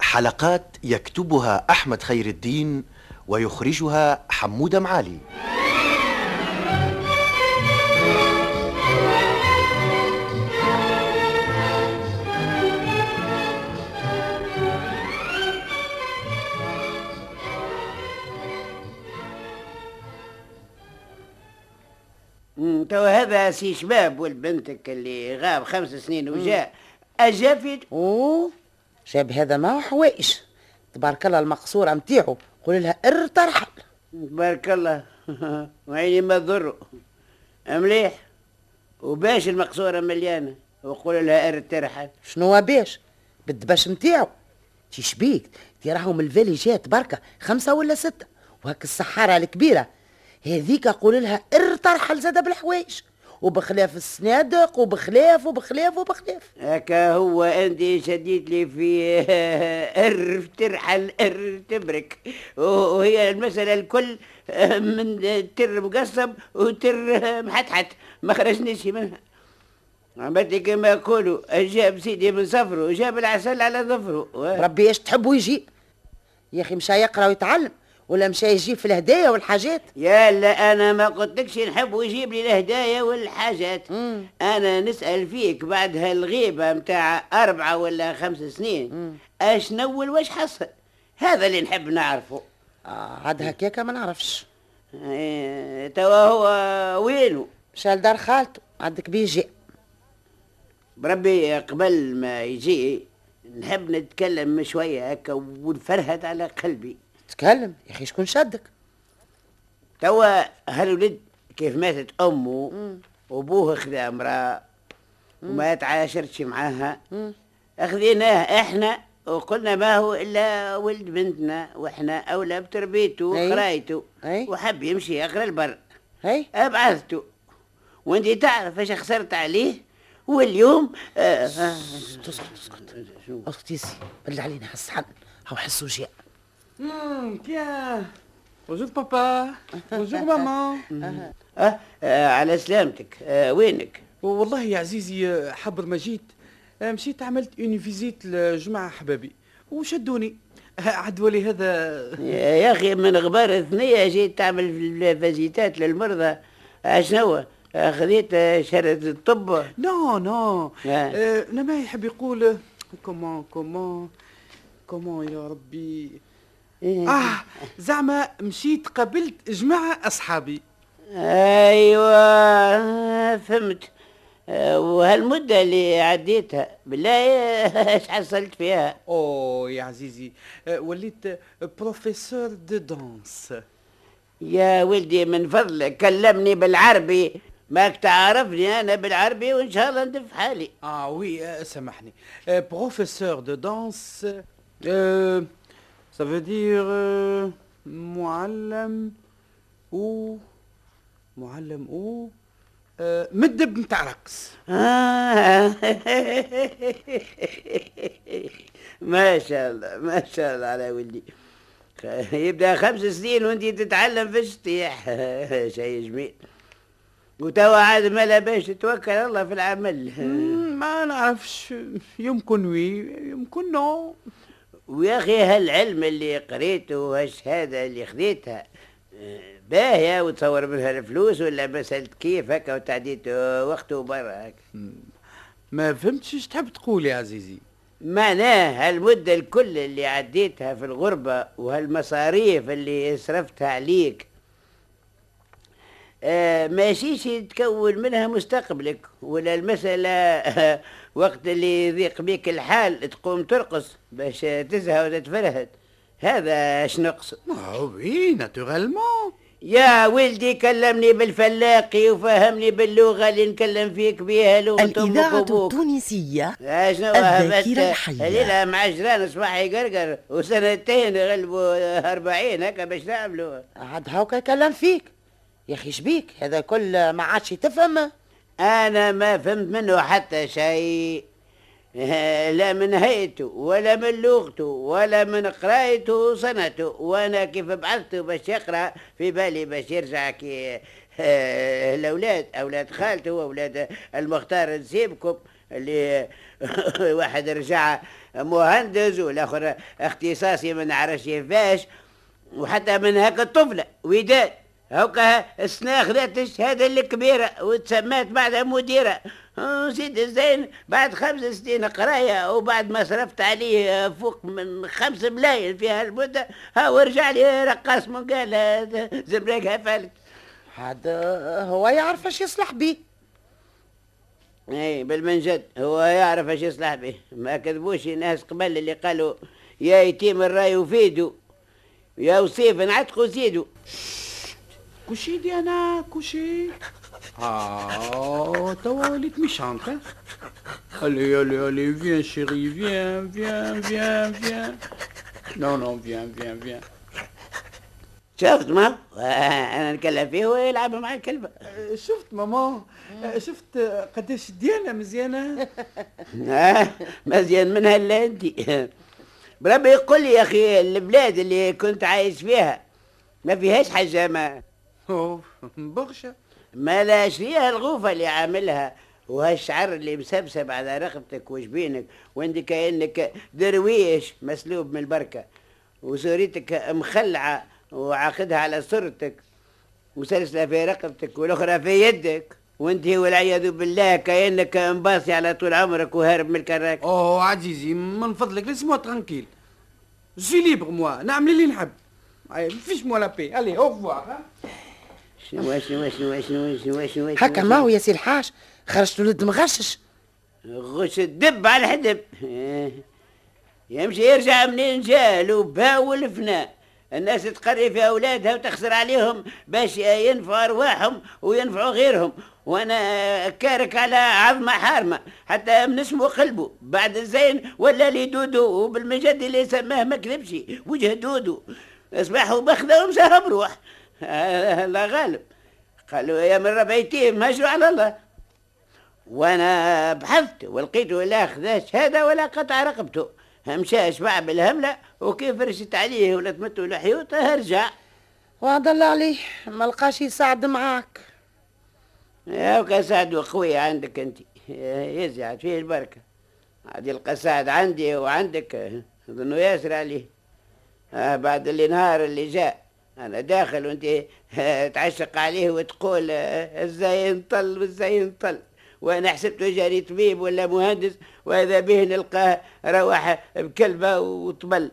حلقات يكتبها أحمد خير الدين ويخرجها حمودة معالي. توا هذا سي شباب ولد بنتك اللي غاب خمس سنين وجاء. اجا في أوه شاب هذا ما هو حوايج تبارك الله المقصورة متاعو قول لها إر ترحل تبارك الله. وعيني ما تضره مليح. وباش المقصورة مليانة. وقول لها إر ترحل شنو باش؟ بالدباش متاعو تي شبيك. تي راهم الفالي جات بركة خمسة ولا ستة. وهك الصحارى الكبيرة. هذيك قول لها إر ترحل زادة بالحوايج وبخلاف الصنادق وبخلاف وبخلاف وبخلاف. هكا هو انت شديد لي في ار ترحل ار تبرك. وهي المسألة الكل من تر مقصب وتر محتحت. ما خرجنيش منها. عملت كما يقولوا جاب سيدي من صفره وجاب العسل على ظفره ربي إيش تحبوا يجي يا أخي مشى يقرأ ويتعلم. ولا مشى يجيب في الهدايا والحاجات؟ يا لا أنا ما قلتلكش نحب يجيب لي الهدايا والحاجات. مم. أنا نسأل فيك بعد هالغيبه متاع أربعة ولا خمس سنين. أش نول واش حصل؟ هذا اللي نحب نعرفه. آه عاد هكاك ما نعرفش. إيه، توا هو وينه مشى لدار خالته عندك بيجي بربي قبل ما يجي نحب نتكلم شوية هكا ونفرهد على قلبي. تكلم يا أخي شكون شدك؟ توا هالولد كيف ماتت أمه وأبوه خذا امرأة وما تعاشرتش معاها. أخذيناه إحنا وقلنا ما هو إلا ولد بنتنا وإحنا أولى بتربيته. وقرايته. وحب يمشي يقرا البر. أبعثته. وأنت تعرف إيش خسرت عليه؟ واليوم آه آه اسكت اسكت اسكت. يا سي بل علينا هالصحن هاو حسوا جاء. Tiens. Bonjour papa. Bonjour maman. آه آه على سلامتك. آه وينك؟ والله يا عزيزي آه، قبل ما جيت. آه، مشيت عملت une visite لجماعة أحبابي. وشدوني. عدوا لي هذا. يا يا أخي من غبار الثنية جيت تعمل في الفازيتات للمرضى. اشنو خذيت شهادة الطب. non non لما يحب يقول comment comment comment يا ربي؟ آه زعما مشيت قابلت جماعة أصحابي. أيوه فهمت. آه، وهالمدة اللي عديتها بالله إيش حصلت فيها؟ أوه يا عزيزي آه، وليت professeur de danse يا ولدي من فضلك كلمني بالعربي. ماك تعرفني أنا بالعربي وإن شاء الله ندف حالي. oui, euh, سامحني. Professeur de danse, euh, ça veut dire euh, معلم و معلم و euh, مدب نتاع رقص. آه. ما شاء الله ما شاء الله على ولدي يبدأ خمس سنين وانت تتعلم في الشطيح شيء جميل وتوا عاد ما باش تتوكل الله في العمل ما نعرفش يمكن وي يمكن نو. ويا أخي هالعلم اللي قريته وهالشهاده اللي خذيتها باهية وتصور منها الفلوس ولا مسألة كيف هكا وتعديت وقته برا هكا ما فهمتش إيش تحب تقول يا عزيزي. معناه هالمدة الكل اللي عديتها في الغربة وهالمصاريف اللي صرفتها عليك آه ماشيش تكون منها مستقبلك ولا المسألة وقت اللي يضيق بيك الحال تقوم ترقص باش تزهى وتتفرهد هذا اش نقص oui, naturellement. يا ولدي كلمني بالفلاقي وفهمني باللغة اللي نكلم فيك بها لغة أمك الإذاعة التونسية شنو الذاكرة الحية. ليلة مع جيران صباح يقرقر وسنتين غلبوا أربعين هكا باش نعملوا. عاد هاكا يكلم فيك. يا أخي شبيك هذا كل ما عادش تفهم أنا ما فهمت منه حتى شيء. لا من هيئته ولا من لغته ولا من قرايته وصنعته وأنا كيف بعثته باش يقرا في بالي باش يرجع كي الأولاد أولاد خالته وأولاد المختار نسيبكم اللي واحد رجع مهندس والآخر اختصاصي ما نعرفش كيفاش وحتى من هاك الطفلة وداد. هوكا السنة خذت الشهادة الكبيرة وتسمات بعدها مديرة آه، سيد الزين بعد خمس سنين قراية وبعد ما صرفت عليه فوق من خمس ملايين في هالمدة ها ورجع لي رقاص من قال زبريقها فلت عاد هو يعرف اش يصلح بيه اي بالمنجد هو يعرف إيش يصلح به ما كذبوش الناس قبل اللي قالوا يا يتيم الراي وفيدو يا وصيف نعتقوا زيدو. كوشيدي أنا كوشي. آه توا وليت ميشانت Allez, allez, allez, viens chérie, viens, viens, viens, viens. Non, non, viens, viens, viens. شفت ما؟ أنا نتكلم فيه ويلعب مع الكلبه شفت ماما. شفت قداش ديانا مزيانة. آه، مزيان منها الا انت بربي يقول لي يا أخي البلاد اللي كنت عايش فيها ما فيهاش حاجة ما برشا ما لاش فيها الغوفة اللي عاملها وهالشعر اللي مسبسب على رقبتك وجبينك وانت كأنك درويش مسلوب من البركة وسوريتك مخلعة وعاقدها على صورتك وسلسلة في رقبتك والأخرى في يدك وانت والعياذ بالله كأنك مباصي على طول عمرك وهارب من الكراك. أوه عزيزي من فضلك laisse-moi tranquille. j'suis libre moi نعمل اللي نحب. أي، fiche-moi la paix. Allez au revoir شنو شنو شنو شنو شنو شنو هكا ما هو يا سي الحاج؟ خرجت ولد مغشش غش الدب على الحدب. يمشي يرجع منين جا وبا والفناء الناس تقري في أولادها وتخسر عليهم باش ينفعوا أرواحهم وينفعوا غيرهم. وأنا كارك على عظمة حارمة. حتى من اسمه قلبه. بعد الزين ولا لي دودو. وبالمجد اللي سماه ما كذبش. وجه دودو. اصبح وبخذه ومساها بروح الله غالب. قالوا يا من ربيتيه مهجروا على الله. وأنا بحثت ولقيته لا خذا شهاده ولا قطع رقبته. مشى شبع بالهملة وكيف رشت عليه ولا تمتوا لحيوته رجع وعد الله عليه ما لقاش يساعد معاك. يا وكا سعد قوي عندك أنت. يزعد فيه البركة. عاد يلقى سعد عندي وعندك. اظنه ياسر عليه. آه بعد اللي نهار اللي جاء. أنا داخل وأنت آه، تعشق عليه وتقول آه، إزاي نطل وإزاي نطل وأنا حسبته جاري طبيب ولا مهندس وإذا به نلقاه روح بكلبة وطبل.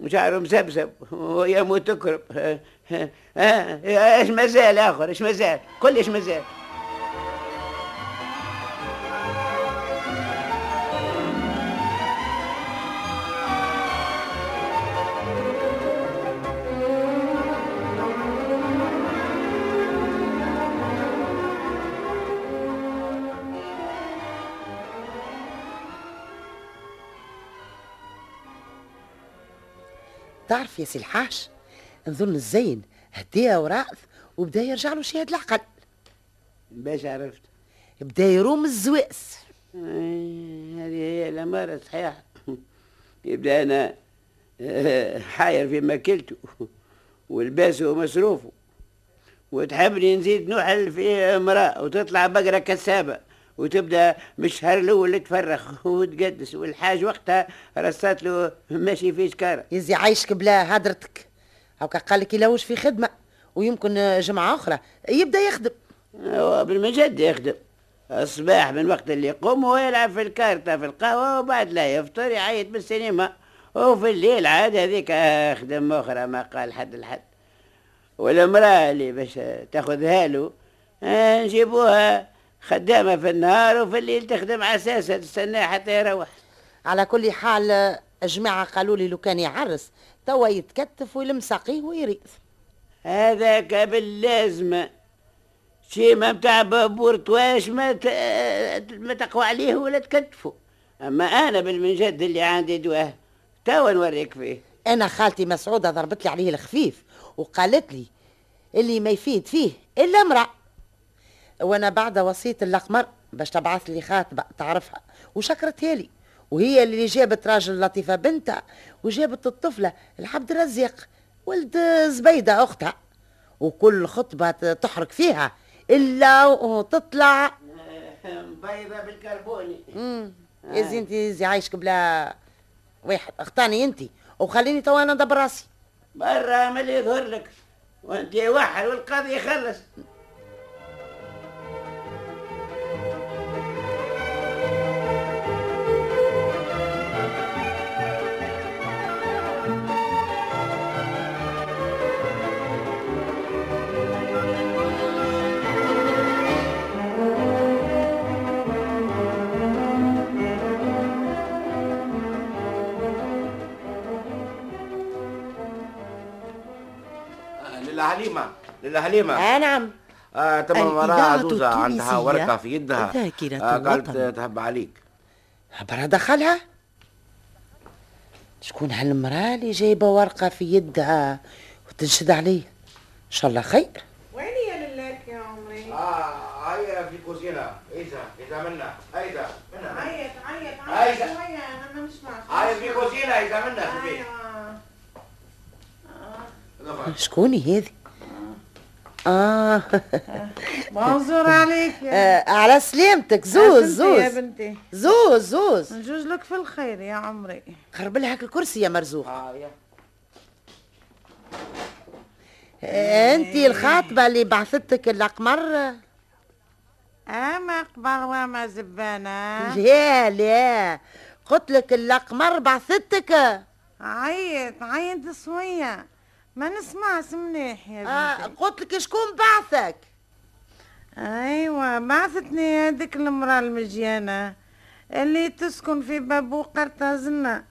وشعره مسبسب ويموت تكرب آه، إيش مازال اخر إيش مازال؟ قل إيش مازال. يا سي الحاج نظن الزين هديه وراث وبدا يرجع له شهاد العقل. باش عرفت. بدا يروم الزواس آه، هذه هي الأمارة صحيح. يبدأ أنا آه، حاير في ماكلته ولباسه ومصروفه وتحبني نزيد نوحل في امرأة وتطلع بقرة كسابة. وتبدا من الشهر الأول تفرخ وتقدس والحاج وقتها رصات له ماشي في شكاره. يزي عايشك بلا هدرتك. هاكا قال لك يلوش في خدمة؟ ويمكن جمعة أخرى. يبدأ يخدم. هو بالمجد يخدم. الصباح من وقت اللي يقوم هو يلعب في الكارتة في القهوة وبعد لا يفطر يعيط بالسينما. وفي الليل عاد هذيك خدم أخرى ما قال حد الحد والمرأة اللي باش تاخذها له آه، نجيبوها خدامة في النهار وفي الليل تخدم على أساسها تستناه حتى يروح. على كل حال جماعة قالوا لي لو كان يعرس توا يتكتف ويلم ساقيه ويريث. هذاك باللازمة شيما متاع بورتواش ما ت... ما تقوى عليه ولا تكتفه. أما أنا بالمنجد اللي عندي دواه توا نوريك فيه. أنا خالتي مسعودة ضربت لي عليه الخفيف وقالت لي اللي ما يفيد فيه إلا امرأة. وأنا بعد وصية الاقمر باش تبعث لي خاتبه تعرفها. وشكرتها لي وهي اللي جابت راجل لطيفة بنتها وجابت الطفلة العبد الرزاق ولد زبيدة أختها. وكل خطبة تحرك فيها إلا وتطلع. بيضة بالكربوني. امم يا زين انت زي عايشك بلا واحد. أخطاني انت وخليني تو أنا ندبر راسي. برا من اللي يظهر لك. وانت واحد والقاضي يخلص. حليمة آه نعم. آه وراها الإذاعة عزوزة عندها ورقة في يدها. ذاكرة آه قالت الوطن. تهب عليك. برا دخلها؟ شكون هالمرأة اللي جايبة ورقة في يدها وتنشد عليه. إن شاء الله خير. وين يا لله يا عمري؟ آه هيا في كوزينة إذا إذا منا. إذا منا. عيط عيط. عيط. شوية أنا ما نسمعش هيا في كوزينة إذا منا في البيت. أيوة. دخل. شكوني هذه؟ آه. منظور عليك يا آه، على سلامتك. زوز بنتي يا زوز. بنتي. زوز زوز. نجوز لك في الخير يا عمري. خرب لها الكرسي يا مرزوق. آه يا. انت الخاطبة اللي بعثتك الأقمر؟ أما قبر وما زبانة. لا لا. قلت لك الأقمر بعثتك. عيط عيط شوية. ما نسمعش مليح يا آه بنتي. قلت لك شكون بعثك؟ أيوة بعثتني هذيك المرأة المجيانة اللي تسكن في بابو قرطازنا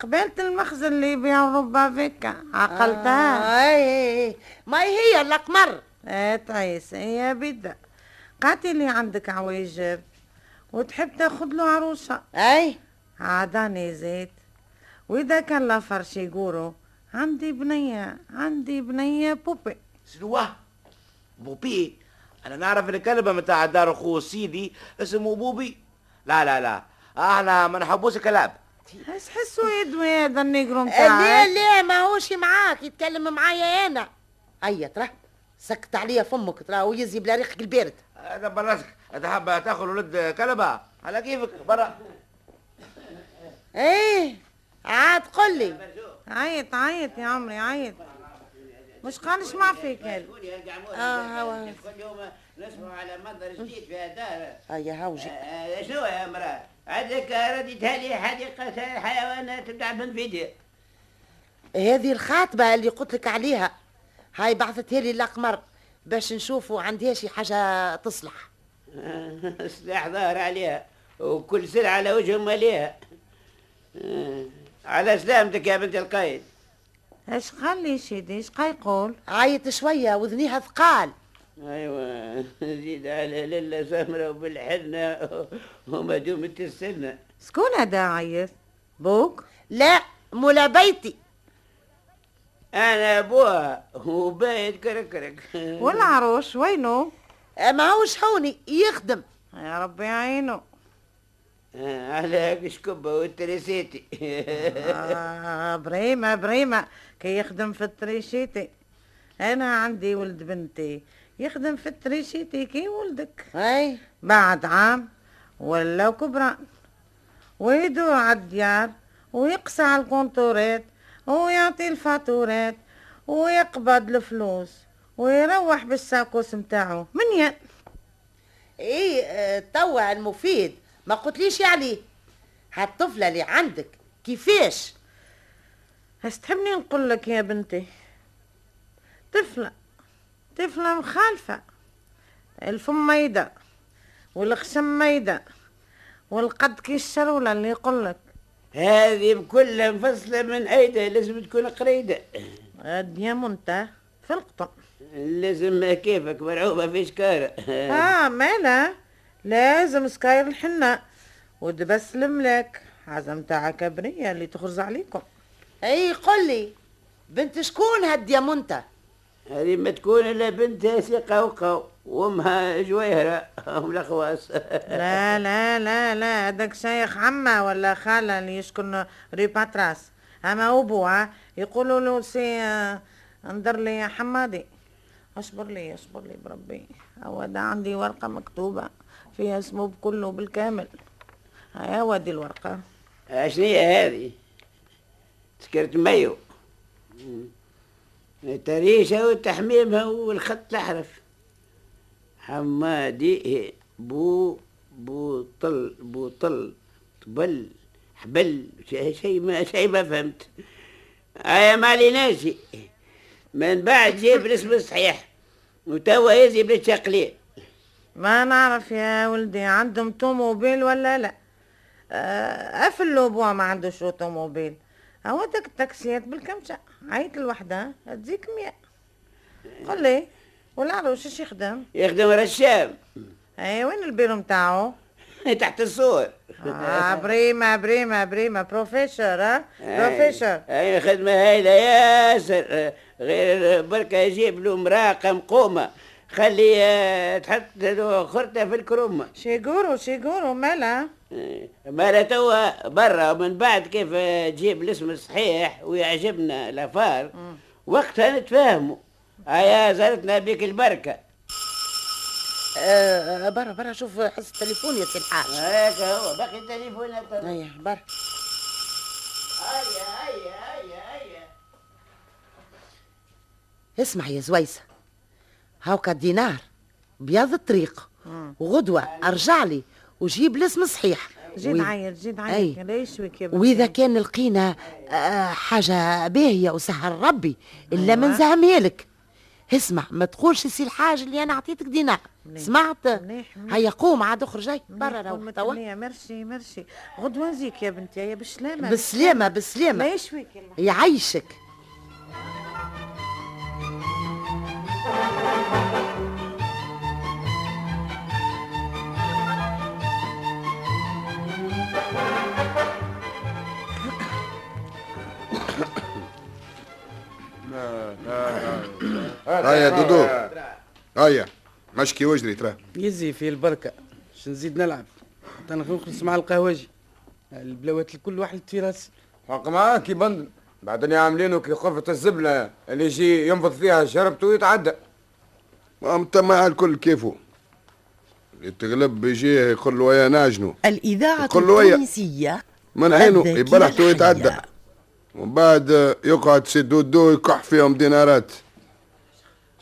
قبالة المخزن اللي يبيعوا ربا فيكا عقلتها. آه إي ما هي الأقمر. آه تعيس يا بدا قاتلي عندك عواجب وتحب تاخد له عروسة. إي. عاداني زيت. وإذا كان لا فرش يقولوا عندي بنية عندي بنية بوبي. شنو بوبي؟ أنا نعرف الكلمة متاع دار اخو سيدي اسمه بوبي. لا لا لا. إحنا ما نحبوش الكلاب. إيش حسوا يدوي هذا النيجرو لا متاعك؟ لا ما هوش معاك يتكلم معايا أنا. هيا ترى سكت عليا فمك ترى ويزي بلا ريقك البارد. هذا براسك تحب تاخذ ولد كلبة؟ على كيفك؟ برا. إيه. عاد قل لي. عيط عيط يا عمري عيط. مش قال اسمع فيك هذا آه، هو. كل يوم نسمع على منظر جديد في الدار هيا هاوجي. آه، شنو يا امرأة؟ عندك رديتها لي حديقة الحيوانات بتاع بن فيديو. هذه الخاطبة اللي قلت لك عليها هاي بعثتها لي الأقمر باش نشوفوا عندها شي حاجة تصلح. سلاح ظاهر عليها وكل سلعة على وجه ماليها آه، على سلامتك يا بنت القايد إيش قال لي سيدي؟ قال يقول؟ عيط شوية وذنيها ثقال. أيوه زيد على لله سمرة وبالحنة ومدومة السنة شكون هذا عيط؟ بوك؟ لا مولا بيتي. أنا أبوها وبايت كركرك. والعروش وينو؟ ما هوش هوني يخدم. يا ربي يعينه على شكبة وال électricité. آه بريمة بريمة. كي يخدم في ال électricité أنا عندي ولد بنتي. يخدم في ال électricité كي ولدك. أي. بعد عام ولا كبران ويدور على الديار ويقسى على الكونتورات ويعطي الفاتورات ويقبض الفلوس ويروح بالساكوس متاعه من ين؟ إيه آه، توا المفيد. ما قلتليش يعني. هالطفلة اللي عندك كيفاش؟ هس تحبني نقول لك يا بنتي طفلة طفلة مخالفة. الفم ميدة والخشم ميدة والقد كي الشرولة اللي يقول لك. هذه بكل مفصلة من أيدة لازم تكون قريدة الدنيا منت في القطن. لازم كيفك مرعوبة في شكارة. آه مالا؟ لازم سكاير الحنة. ودبس الملاك عزم تاع كبرية اللي تخرج عليكم. أي قل لي بنت شكون هالديامونتا هذه ما تكون إلا بنت سي قوقو وأمها جويهرة هم الاخواص لا لا لا لا هذاك شيخ عمة ولا خالة اللي يسكن ري باتراس. أما أبوها يقولوا له سي آه، انظر لي يا حمادي. اصبر لي اصبر لي بربي. هو ده عندي ورقة مكتوبة فيها اسمه بكله بالكامل. هيا ودي الورقة. شنو هذه؟ سكرت مايو. تريشة وتحميمها والخط الأحرف. حمادي بو بوطل بوطل طبل حبل. شيء شي ما شيء ما فهمت. هيا مالي ناسي. من بعد جيب الاسم الصحيح. وتوا يزي بالتقليد ما نعرف يا ولدي عندهم توموبيل ولا لا؟ آه، افلوا ابوها ما عندوش automobile هو داك التاكسيات بالكمشة. عيط الوحدة تزيك مية. قل لي والعروش إيش يخدم يخدم رشام. اي وين البيرو متاعو تحت الصور آه بريمة بريمة بريمة. بروفيسور ها؟ بروفيسور. أي خدمة هايلة ياسر. غير بركة يجيب له امرأة مقومة خلي آه، تحط له خرطة في الكرومة. شيقورو شيقورو مالا؟ آه، ما توا برا ومن بعد كيف آه، تجيب الاسم الصحيح ويعجبنا ال affaire وقتها نتفاهموا. هيا زارتنا بك البركة. آه برا برا شوف حس التليفون يا سي الحاج. هيك هو باقي التليفون هيا برا. هيا هيا. اسمع يا زويسة. هاوكا دينار بياض الطريق وغدوة أرجع لي. وجيب الاسم صحيح. جيد وي- عيط جيد أي. عيط ليش ويك يا؟ وإذا كان لقينا آه، حاجة باهية وسهل ربي. إلا ما أيوة. نزهمها لك. اسمع ما تقولش سي الحاج اللي أنا عطيتك دينار. سمعت. هيا قوم عاد أخرج. جاي برا روح. توا. مرشي مرشي. غدوة نزيك يا بنتي. يا بالسلامه بالسلامه المحبوب؟ يعيشك هيا دودو. هيا. مشكي واجري ترى. يزي في البركة. باش نزيد نلعب. أنا نخلص مع القهوجي. البلاوات الكل واحد في راسي حق معاك يبندن بعدين عاملينه كي خفة الزبلة اللي يجي ينفض فيها شربته ويتعدى. أنت مع الكل كيفه؟ اللي تغلب بيجيه يقول له يا ناجنو الإذاعة. التونسية من عينه؟ يبلحته ويتعدى. ومن بعد يقعد سي دودو يكح فيهم دينارات.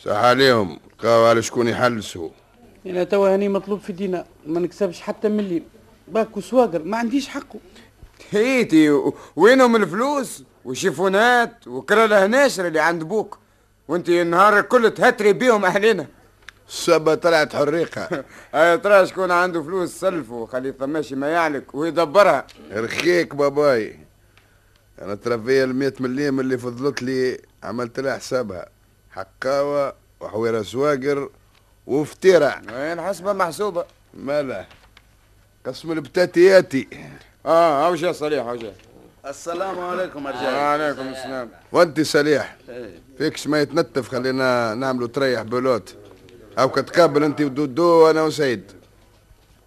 صح عليهم. قاو على شكون يحلسوا أنا توا هاني مطلوب في دينار ما نكسبش حتى مليم باكو سواقر. ما عنديش حقه. هيتي. وينهم الفلوس؟ وشيفونات وكراله ناشر اللي عند بوك. وانت النهار الكل تهتري بيهم اهلنا السبة طلعت حريقة. اي ترى شكون عنده فلوس سلفه خليه ماشي ما يعلك ويدبرها. رخيك باباي. أنا ترى فيا المية مليم اللي فضلت لي عملت لها حسابها. حقاوة وحويرة سواقر وفترة وين حسبة محسوبة؟ مالا قسم البتاتياتي. آه اوجه صليح اوجه السلام عليكم يا رجال وعليكم السلام. وانت سليح فيكش ما يتنتف خلينا نعملوا تريح بولوت. أو كتقابل انت ودودو وأنا وسيد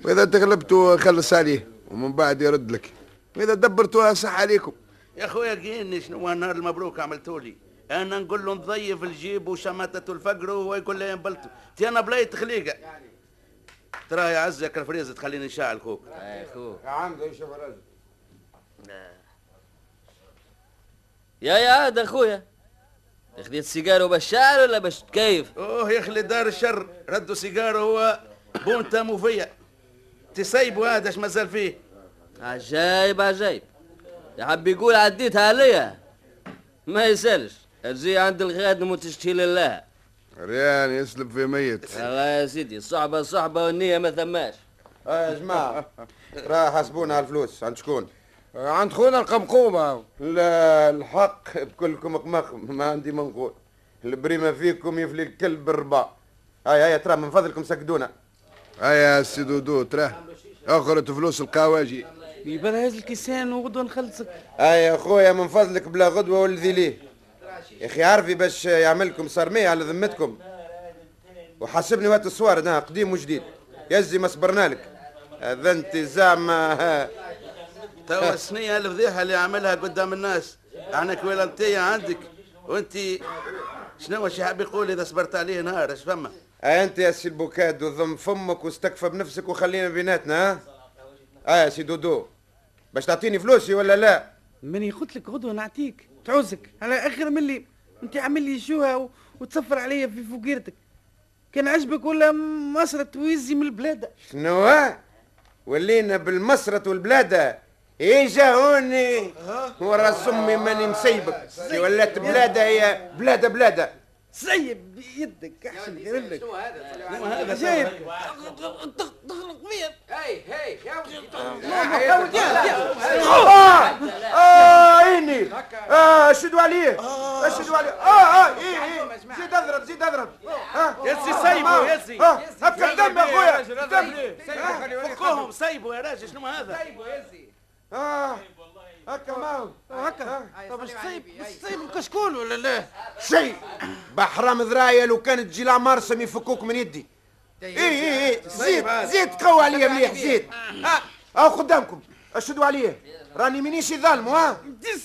وإذا تغلبتوا خلص عليه ومن بعد يرد لك. وإذا دبرتوها صح عليكم. يا خويا قيني شنو؟ هو النهار المبروك عملتوا لي. أنا نقول له نضيف الجيب وشماتته الفقر وهو يقول لي ينبلته تي أنا بلايت خليقة. ترى يا عزك الفريزة تخليني نشاعل خوك عنده يشوف الرجل. يا يا عاد أخويا. خديت سيجارة بشار ولا باش تكيف؟ أوه يا أخي دار الشر ردوا سيجارة هو بونتا موفيه تسيبوا هذا اش مازال فيه. عجايب عجايب. يحب يقول عديتها عليا. ما يسألش. تجي عند الخادم وتشتهي لله. ريان يسلب في ميت. الله يا سيدي. الصحبة صحبة والنية ما ثماش. آه يا جماعة راه حاسبونا على الفلوس. عند شكون؟ عند خونا القمقومة لا الحق بكلكم قمخ ما عندي ما نقول. البريمة فيكم يفلي الكلب الربا هيا هيا ترى من فضلكم سكدونا. هيا سي دودو تراه اخرت فلوس القواجي. يبقى هز الكيسان وغدوه نخلصك. هيا يا خويا من فضلك بلا غدوة والذي ليه يا أخي عارفي باش يعملكم صرمية على ذمتكم. وحاسبني وقت الصوارد قديم وجديد. يزي ما صبرنا لك. هذا انت زعما. توا السنية الفضيحة اللي عملها قدام الناس. إحنا كويلانتية عندك. وانت شنو شي حاب يقول إذا صبرت عليه نهار؟ إيش فما أنت يا سي البوكاد وضم فمك واستكفى بنفسك وخلينا بيناتنا ها؟ آه يا سي دودو. باش تعطيني فلوسي ولا لا؟ ماني قلت لك غدوة نعطيك. تعوزك. على آخر من اللي أنت عامل لي شوها و... وتصفر عليا في فقيرتك. كان عجبك ولا مصرة ويزي من البلاد شنو؟ ها؟ ولينا بالمسرة والبلادة. اجا هوني. ورا سمي ماني مسيبك كي ولات بلادة هي بلادة بلادة. سيب بيدك أحسن غير لك هذا؟ جايب تخلق فيا هاي هاي آه! آه عيني آه شدوا عليه شدوا عليه آه. آه إيه إيه. زيد أضرب زيد أضرب. آه يزي سيبوا يزي آه هكا الدم يا خويا الدم. فكوهم سيبوا يا راجل شنو هذا؟ آه. هكا ما هو هكا. طب باش تصيب تصيب الكشكول ولا لا؟ شيء. بحرام ذرايا لو كانت تجي العمار سم يفكوك من يدي. إيه إيه إيه. زيد زيد قوي عليا مليح زيد. آه. آه قدامكم أشدوا عليه راني مانيش ظالمه ها؟ سيب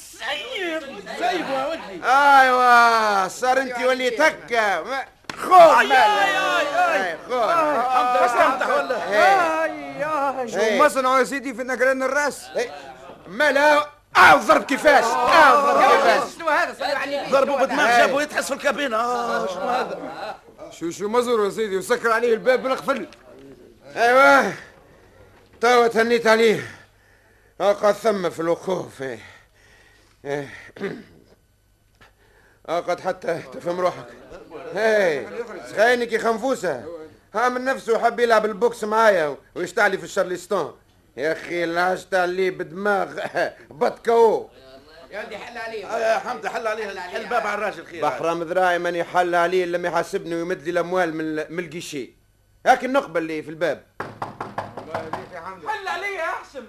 سيبوا يا ولدي ايوا صار أنت وليت هكا ما- خوف مالك خوف الحمد لله استمتع ولا؟ شو مصنعوا يا سيدي في نقران الرأس. مالا آه ضرب كيفاش آه. ضرب كيفاش شنو هذا؟ ضربوا بدماغ جابوا يتحس في الكابينة. آه شنو هذا؟ شو شو مزر يا سيدي وسكر عليه الباب بالقفل أيوه. توا تهنيت عليه اقعد ثم في الوقوف. إيه. إيه. أقعد حتى تفهم روحك. هاي سخينك يا خنفوسة. ها من نفسه حب يلعب البوكس معايا ويشتعلي في الشارلستون يا أخي العشت عليه بدماغ. بط كو يا ولدي حل عليه آه يا حمد حل عليه حل باب على الراجل خير. بحرام ذراعي ماني حل عليه إلا ما يحاسبني ويمد لي الأموال من من القيشي هاك النقبة اللي في الباب. حل عليه أحسن.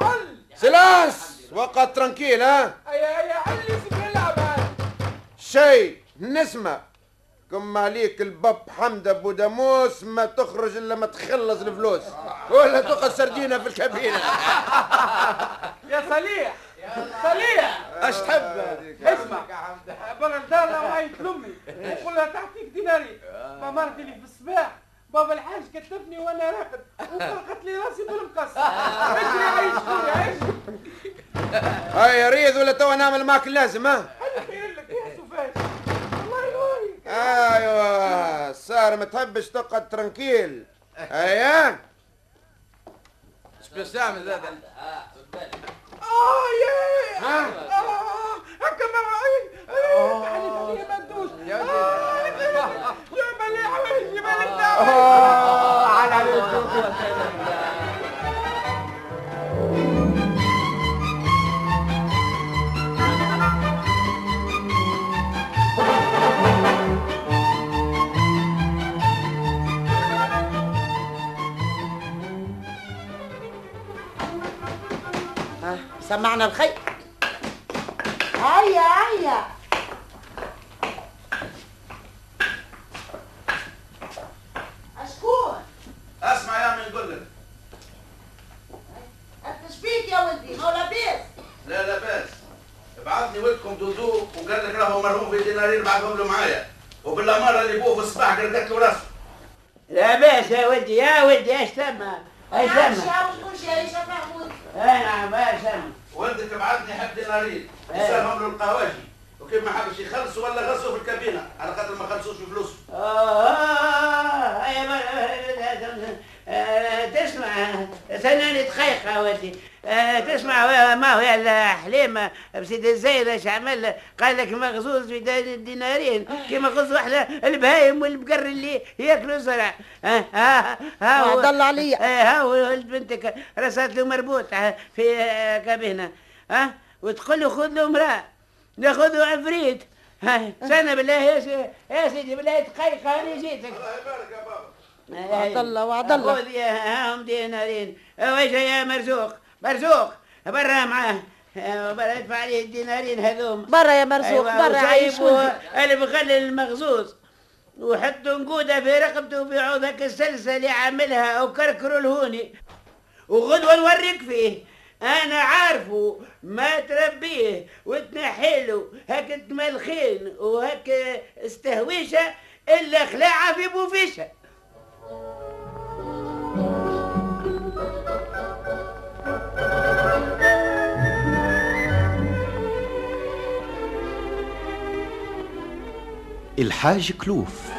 حل. سلاس! وقت ترانكيل ها؟ يا يا علي سيب يلعب شيء نسمع كم عليك الباب حمد أبو داموس ما تخرج إلا ما تخلص الفلوس. ولا تقعد سردينة في الكابينة. يا صليح صليح. أش تحب؟ اسمع لو هاي تلمي وقول لها تعطيك ديناري. ما مرتي لي في الصباح. بابا الحاج كتفني وأنا راقد. وفرقت لي راسي بالمقص. اجري عيش عيش. هاي يا ريض ولا توا نعمل معك اللازم ها؟ أيوه صار ما تحبش تقعد ترانكيل أيوه باش تعمل هذا؟ آه يا. آه هكا ما عيد تعالي تعالي ما تدوش يا مالي حوايجي مالك سمعنا الخير هيا هيا اشكون اسمع يا من نقول لك انت شبيك يا ولدي ما لاباس لا لا باس بعثني ولدكم دودو وقال لك راهو مرهون في دينارين بعثهم له معايا وبالاماره اللي بوه في الصباح قردت له راسه لا باس يا ولدي يا ولدي إيش ثم إيش ثم عايشة وشكون شي عايشة محمود اي نعم إيش ثم ولدك بعثني حب دينارين يساهم له القهواجي حبش يخلصوا ولا غصوا في الكابينة على خاطر ما خلصوش في فلوسهم آه ما- آه، تسمع ثناني دقيقة ودي آه، تسمع ما هو يا حليمة بسيد الزايد إيش عمل؟ قال لك مغزوز في دينارين كيما غزوا إحنا البهايم والبقر اللي ياكلوا زرع ها ها ها الله عليا. آه، ها ولد بنتك راسات له مربوط آه، في آه، كابينة. ها وتقول له خذ له امرأة. ناخذ له عفريت. ها سنة بالله يا سيدي يا سيدي بالله دقيقة أنا جيتك. وعد الله وعد الله. خذ يا هم دينارين. وجه يا مرزوق؟ مرزوق برا معاه. برا ادفع عليه الدينارين هذوم. برا يا مرزوق أيوة برا عايش وسيبوا المغلل المغزوز. وحطوا نقودة في رقبته وبيعوا ذاك السلسلة اللي عاملها وكركروا الهوني. وغدوة نوريك فيه. أنا عارفه. ما تربيه وتنحيله هاك تملخين وهاك استهويشة إلا خلاعة في بوفيشة. الحاج كلوف.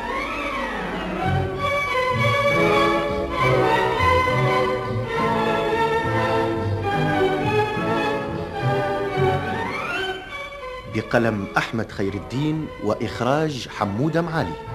بقلم أحمد خير الدين وإخراج حمودة معالي.